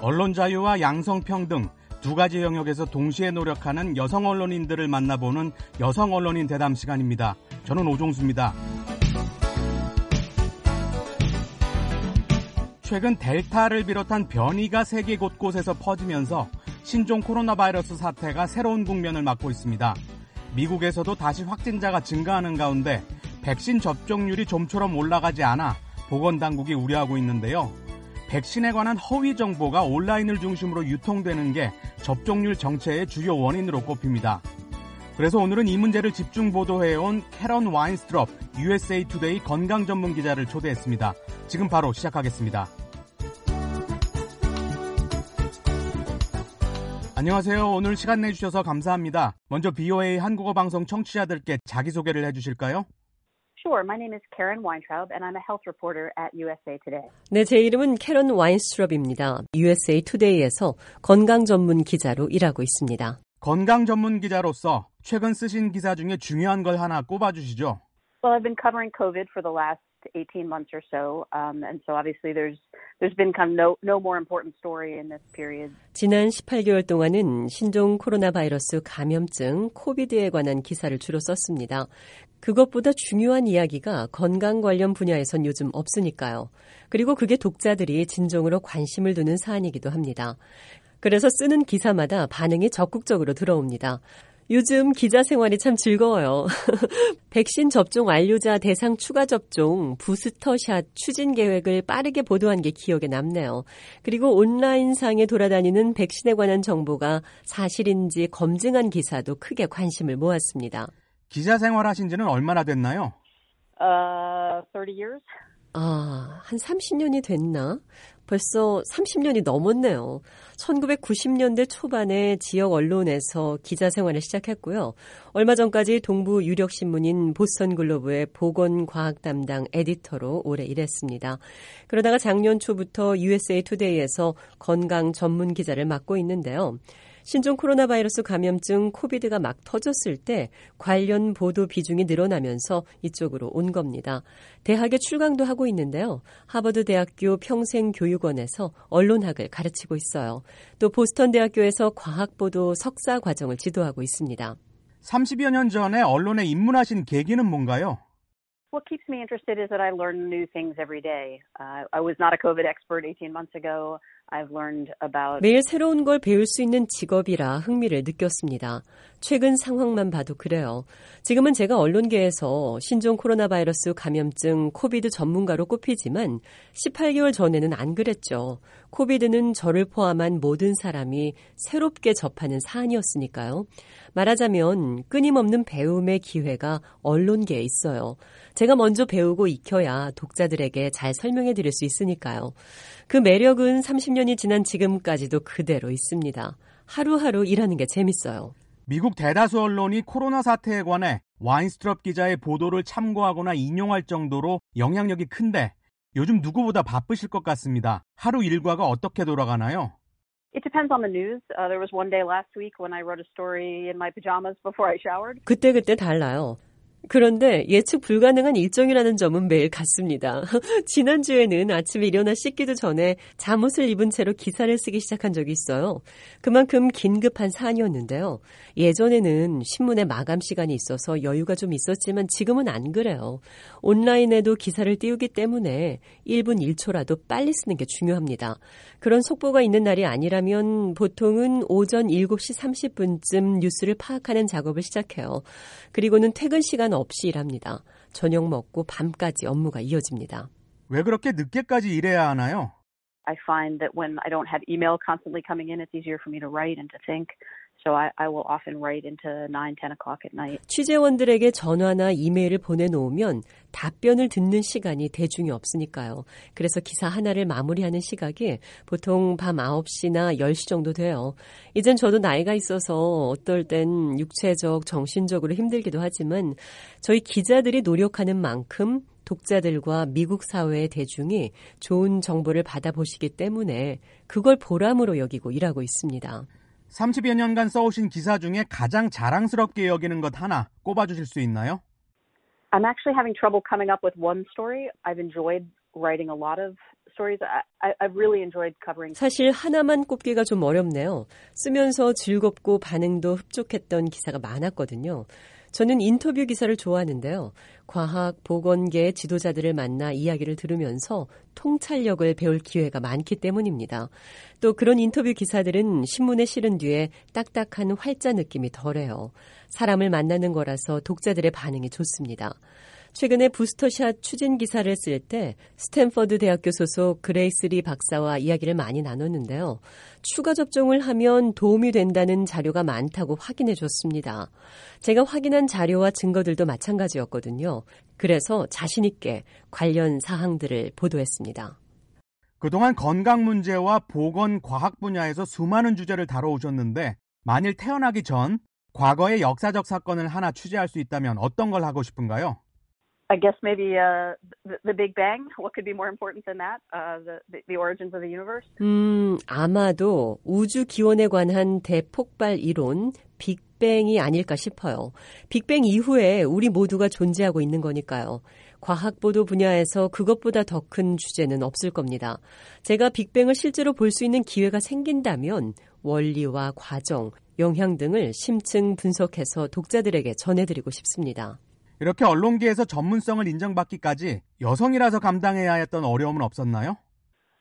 언론 자유와 양성평등 두 가지 영역에서 동시에 노력하는 여성 언론인들을 만나보는 여성 언론인 대담 시간입니다. 저는 오종수입니다. 최근 델타를 비롯한 변이가 세계 곳곳에서 퍼지면서 신종 코로나 바이러스 사태가 새로운 국면을 맞고 있습니다. 미국에서도 다시 확진자가 증가하는 가운데 백신 접종률이 좀처럼 올라가지 않아 보건당국이 우려하고 있는데요. 백신에 관한 허위 정보가 온라인을 중심으로 유통되는 게 접종률 정체의 주요 원인으로 꼽힙니다. 그래서 오늘은 이 문제를 집중 보도해온 캐런 와인스트럽 USA 투데이 건강 전문 기자를 초대했습니다. 지금 바로 시작하겠습니다. 안녕하세요. 오늘 시간 내주셔서 감사합니다. 먼저 VOA 한국어 방송 청취자들께 자기소개를 해주실까요? Sure. My name is Karen Weintraub, and I'm a health reporter at USA Today. 네, 제 이름은 캐런 와인스트럽입니다. USA Today에서 건강 전문 기자로 일하고 있습니다. 건강 전문 기자로서 최근 쓰신 기사 중에 중요한 걸 하나 꼽아 주시죠. Well, I've been covering COVID for the last 18 months or so, um, and so obviously there's there's been kind of no no more important story in this period. 지난 18개월 동안은 신종 코로나 바이러스 감염증 코비드에 관한 기사를 주로 썼습니다. 그것보다 중요한 이야기가 건강 관련 분야에선 요즘 없으니까요. 그리고 그게 독자들이 진정으로 관심을 두는 사안이기도 합니다. 그래서 쓰는 기사마다 반응이 적극적으로 들어옵니다. 요즘 기자 생활이 참 즐거워요. 백신 접종 완료자 대상 추가 접종 부스터샷 추진 계획을 빠르게 보도한 게 기억에 남네요. 그리고 온라인상에 돌아다니는 백신에 관한 정보가 사실인지 검증한 기사도 크게 관심을 모았습니다. 기자 생활하신 지는 얼마나 됐나요? Uh, 30 years. 아, 한 30년이 됐나? 벌써 30년이 넘었네요. 1990년대 초반에 지역 언론에서 기자 생활을 시작했고요. 얼마 전까지 동부 유력 신문인 보스턴 글로브의 보건 과학 담당 에디터로 오래 일했습니다. 그러다가 작년 초부터 USA 투데이에서 건강 전문 기자를 맡고 있는데요. 신종 코로나 바이러스 감염증 코비드가 막 터졌을 때 관련 보도 비중이 늘어나면서 이쪽으로 온 겁니다. 대학에 출강도 하고 있는데요. 하버드 대학교 평생교육원에서 언론학을 가르치고 있어요. 또 보스턴 대학교에서 과학보도 석사 과정을 지도하고 있습니다. 30여 년 전에 언론에 입문하신 계기는 뭔가요? What keeps me interested is that I learn new things every day. Uh, I was not a COVID expert 18 months ago. 매일 새로운 걸 배울 수 있는 직업이라 흥미를 느꼈습니다. 최근 상황만 봐도 그래요. 지금은 제가 언론계에서 신종 코로나 바이러스 감염증 코비드 전문가로 꼽히지만 18개월 전에는 안 그랬죠. 코비드는 저를 포함한 모든 사람이 새롭게 접하는 사안이었으니까요. 말하자면 끊임없는 배움의 기회가 언론계에 있어요. 제가 먼저 배우고 익혀야 독자들에게 잘 설명해 드릴 수 있으니까요. 그 매력은 30년이 지난 지금까지도 그대로 있습니다. 하루하루 일하는 게 재밌어요. 미국 대다수 언론이 코로나 사태에 관해 와인스트럽 기자의 보도를 참고하거나 인용할 정도로 영향력이 큰데 요즘 누구보다 바쁘실 것 같습니다. 하루 일과가 어떻게 돌아가나요? It depends on the news. Uh, there was one day last week when I wrote a story in my pajamas before I showered. 그때그때 달라요. 그런데 예측 불가능한 일정이라는 점은 매일 같습니다. 지난주에는 아침에 일어나 씻기도 전에 잠옷을 입은 채로 기사를 쓰기 시작한 적이 있어요. 그만큼 긴급한 사안이었는데요. 예전에는 신문에 마감 시간이 있어서 여유가 좀 있었지만 지금은 안 그래요. 온라인에도 기사를 띄우기 때문에 1분 1초라도 빨리 쓰는 게 중요합니다. 그런 속보가 있는 날이 아니라면 보통은 오전 7시 30분쯤 뉴스를 파악하는 작업을 시작해요. 그리고는 퇴근 시간 없이 일합니다. 저녁 먹고 밤까지 업무가 이어집니다. 왜 그렇게 늦게까지 일해야 하나요? I find that when I don't have email constantly coming in, it's easier for me to write and to think. So I, I will often write into 9, 10 o'clock at night. 취재원들에게 전화나 이메일을 보내놓으면 답변을 듣는 시간이 대중이 없으니까요. 그래서 기사 하나를 마무리하는 시각이 보통 밤 9시나 10시 정도 돼요. 이젠 저도 나이가 있어서 어떨 땐 육체적, 정신적으로 힘들기도 하지만 저희 기자들이 노력하는 만큼 독자들과 미국 사회의 대중이 좋은 정보를 받아보시기 때문에 그걸 보람으로 여기고 일하고 있습니다. 30여 년간 써오신 기사 중에 가장 자랑스럽게 여기는 것 하나 꼽아주실 수 있나요? I'm actually having trouble coming up with one story. I've enjoyed writing a lot of stories. I, I've really enjoyed covering. 사실 하나만 꼽기가 좀 어렵네요. 쓰면서 즐겁고 반응도 흡족했던 기사가 많았거든요. 저는 인터뷰 기사를 좋아하는데요. 과학, 보건계 지도자들을 만나 이야기를 들으면서 통찰력을 배울 기회가 많기 때문입니다. 또 그런 인터뷰 기사들은 신문에 실은 뒤에 딱딱한 활자 느낌이 덜해요. 사람을 만나는 거라서 독자들의 반응이 좋습니다. 최근에 부스터샷 추진 기사를 쓸 때 스탠퍼드 대학교 소속 그레이스리 박사와 이야기를 많이 나눴는데요. 추가 접종을 하면 도움이 된다는 자료가 많다고 확인해 줬습니다. 제가 확인한 자료와 증거들도 마찬가지였거든요. 그래서 자신있게 관련 사항들을 보도했습니다. 그동안 건강 문제와 보건 과학 분야에서 수많은 주제를 다뤄오셨는데 만일 태어나기 전 과거의 역사적 사건을 하나 취재할 수 있다면 어떤 걸 하고 싶은가요? I guess maybe uh, the, the Big Bang. What could be more important than that? Uh, the, the origins of the universe. 음, 아마도 우주 기원에 관한 대폭발 이론 빅뱅이 아닐까 싶어요. 빅뱅 이후에 우리 모두가 존재하고 있는 거니까요. 과학 보도 분야에서 그것보다 더 큰 주제는 없을 겁니다. 제가 빅뱅을 실제로 볼 수 있는 기회가 생긴다면 원리와 과정, 영향 등을 심층 분석해서 독자들에게 전해드리고 싶습니다. 이렇게 언론계에서 전문성을 인정받기까지 여성이라서 감당해야 했던 어려움은 없었나요?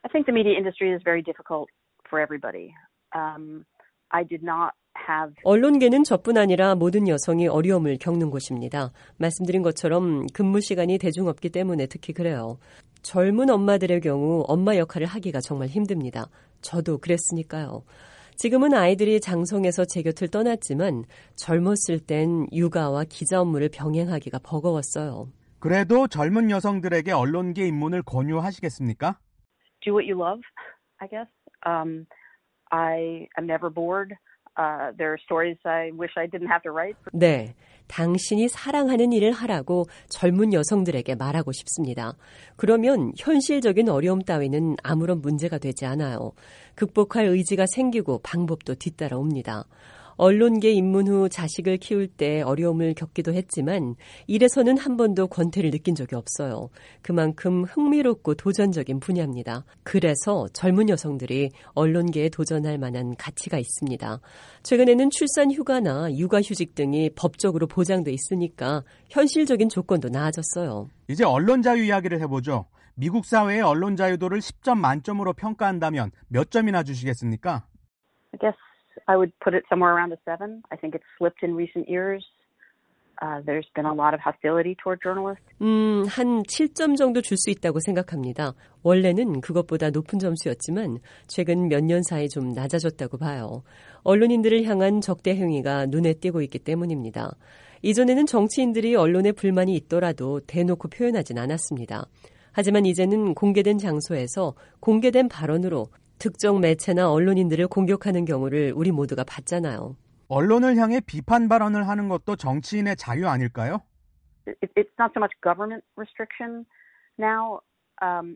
I think the media industry is very difficult for everybody. Um, I did not have 언론계는 저뿐 아니라 모든 여성이 어려움을 겪는 곳입니다. 말씀드린 것처럼 근무 시간이 대중 없기 때문에 특히 그래요. 젊은 엄마들의 경우 엄마 역할을 하기가 정말 힘듭니다. 저도 그랬으니까요. 지금은 아이들이 장성해서 제 곁을 떠났지만 젊었을 땐 육아와 기자 업무를 병행하기가 버거웠어요. 그래도 젊은 여성들에게 언론계 입문을 권유하시겠습니까? do what you love. I guess. Um, I am never bored. There are stories I wish I didn't have to write. 네. 당신이 사랑하는 일을 하라고 젊은 여성들에게 말하고 싶습니다. 그러면 현실적인 어려움 따위는 아무런 문제가 되지 않아요. 극복할 의지가 생기고 방법도 뒤따라옵니다. 언론계 입문 후 자식을 키울 때 어려움을 겪기도 했지만 일에서는 한 번도 권태를 느낀 적이 없어요. 그만큼 흥미롭고 도전적인 분야입니다. 그래서 젊은 여성들이 언론계에 도전할 만한 가치가 있습니다. 최근에는 출산 휴가나 육아 휴직 등이 법적으로 보장돼 있으니까 현실적인 조건도 나아졌어요. 이제 언론 자유 이야기를 해보죠. 미국 사회의 언론 자유도를 10점 만점으로 평가한다면 몇 점이나 주시겠습니까? I guess I would put it somewhere around a seven. I think it's slipped in recent years. Uh, there's been a lot of hostility toward journalists. 음, 한 7점 정도 줄 수 있다고 생각합니다. 원래는 그것보다 높은 점수였지만 최근 몇 년 사이 좀 낮아졌다고 봐요. 언론인들을 향한 적대 행위가 눈에 띄고 있기 때문입니다. 이전에는 정치인들이 언론에 불만이 있더라도 대놓고 표현하진 않았습니다. 하지만 이제는 공개된 장소에서 공개된 발언으로 특정 매체나 언론인들을 공격하는 경우를 우리 모두가 봤잖아요. 언론을 향해 비판 발언을 하는 것도 정치인의 자유 아닐까요? It, it's not so much government restriction now um,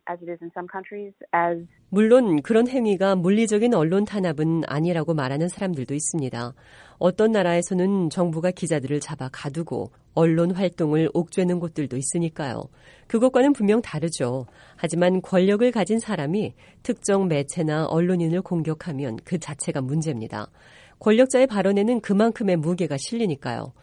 물론 그런 행위가 물리적인 언론 탄압은 아니라고 말하는 사람들도 있습니다. 어떤 나라에서는 정부가 기자들을 잡아 가두고 언론 활동을 옥죄는 곳들도 있으니까요. 그것과는 분명 다르죠. 하지만 권력을 가진 사람이 특정 매체나 언론인을 공격하면 그 자체가 문제입니다. 권력자의 발언에는 그만큼의 무게가 실리니까요.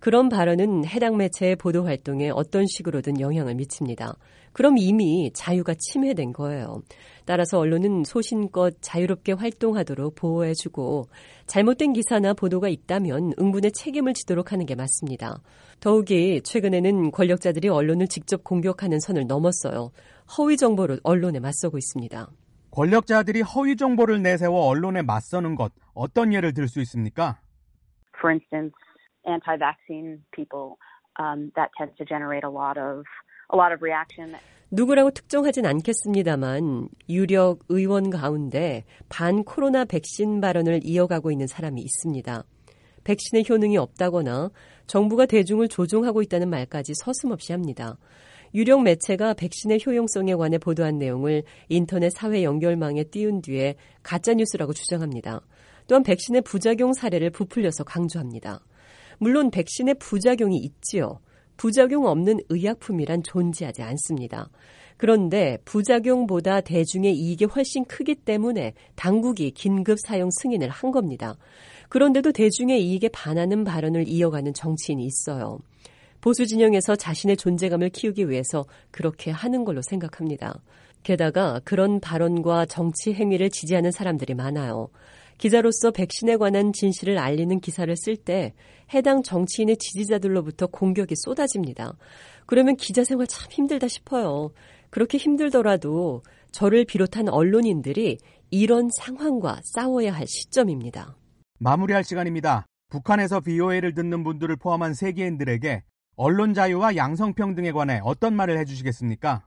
그런 발언은 해당 매체의 보도 활동에 어떤 식으로든 영향을 미칩니다. 그럼 이미 자유가 침해된 거예요. 따라서 언론은 소신껏 자유롭게 활동하도록 보호해주고 잘못된 기사나 보도가 있다면 응분의 책임을 지도록 하는 게 맞습니다. 더욱이 최근에는 권력자들이 언론을 직접 공격하는 선을 넘었어요. 허위 정보로 언론에 맞서고 있습니다. 권력자들이 허위 정보를 내세워 언론에 맞서는 것 어떤 예를 들 수 있습니까? for instance, anti-vaccine people, um, that tends to generate a lot of a lot of reaction. 누구라고 특정하진 않겠습니다만 유력 의원 가운데 반 코로나 백신 발언을 이어가고 있는 사람이 있습니다. 백신의 효능이 없다거나 정부가 대중을 조종하고 있다는 말까지 서슴없이 합니다. 유력 매체가 백신의 효용성에 관해 보도한 내용을 인터넷 사회 연결망에 띄운 뒤에 가짜뉴스라고 주장합니다. 또한 백신의 부작용 사례를 부풀려서 강조합니다. 물론 백신의 부작용이 있지요. 부작용 없는 의약품이란 존재하지 않습니다. 그런데 부작용보다 대중의 이익이 훨씬 크기 때문에 당국이 긴급 사용 승인을 한 겁니다. 그런데도 대중의 이익에 반하는 발언을 이어가는 정치인이 있어요. 보수 진영에서 자신의 존재감을 키우기 위해서 그렇게 하는 걸로 생각합니다. 게다가 그런 발언과 정치 행위를 지지하는 사람들이 많아요. 기자로서 백신에 관한 진실을 알리는 기사를 쓸 때 해당 정치인의 지지자들로부터 공격이 쏟아집니다. 그러면 기자 생활 참 힘들다 싶어요. 그렇게 힘들더라도 저를 비롯한 언론인들이 이런 상황과 싸워야 할 시점입니다. 마무리할 시간입니다. 북한에서 BOA를 듣는 분들을 포함한 세계인들에게 언론 자유와 양성평등에 관해 어떤 말을 해주시겠습니까?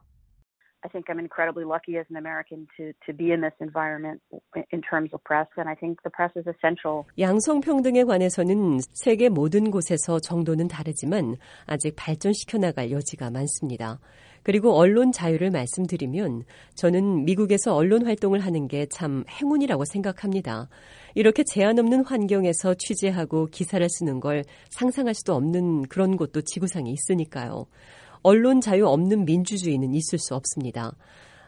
I think I'm incredibly lucky as an American to to be in this environment in terms of press, and I think the press is essential. 양성 평등에 관해서는 세계 모든 곳에서 정도는 다르지만 아직 발전시켜 나갈 여지가 많습니다. 그리고 언론 자유를 말씀드리면 저는 미국에서 언론 활동을 하는 게 참 행운이라고 생각합니다. 이렇게 제한 없는 환경에서 취재하고 기사를 쓰는 걸 상상할 수도 없는 그런 곳도 지구상에 있으니까요. 언론 자유 없는 민주주의는 있을 수 없습니다.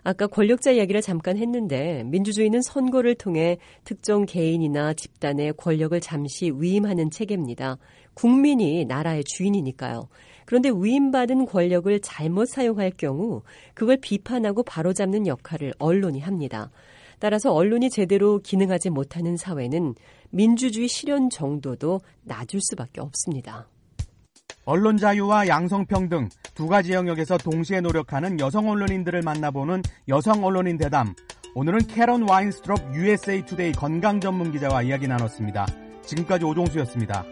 아까 권력자 이야기를 잠깐 했는데 민주주의는 선거를 통해 특정 개인이나 집단의 권력을 잠시 위임하는 체계입니다. 국민이 나라의 주인이니까요. 그런데 위임받은 권력을 잘못 사용할 경우 그걸 비판하고 바로잡는 역할을 언론이 합니다. 따라서 언론이 제대로 기능하지 못하는 사회는 민주주의 실현 정도도 낮을 수밖에 없습니다. 언론 자유와 양성평등 두 가지 영역에서 동시에 노력하는 여성 언론인들을 만나보는 여성 언론인 대담. 오늘은 캐런 와인스트럽 USA 투데이 건강 전문 기자와 이야기 나눴습니다. 지금까지 오종수였습니다.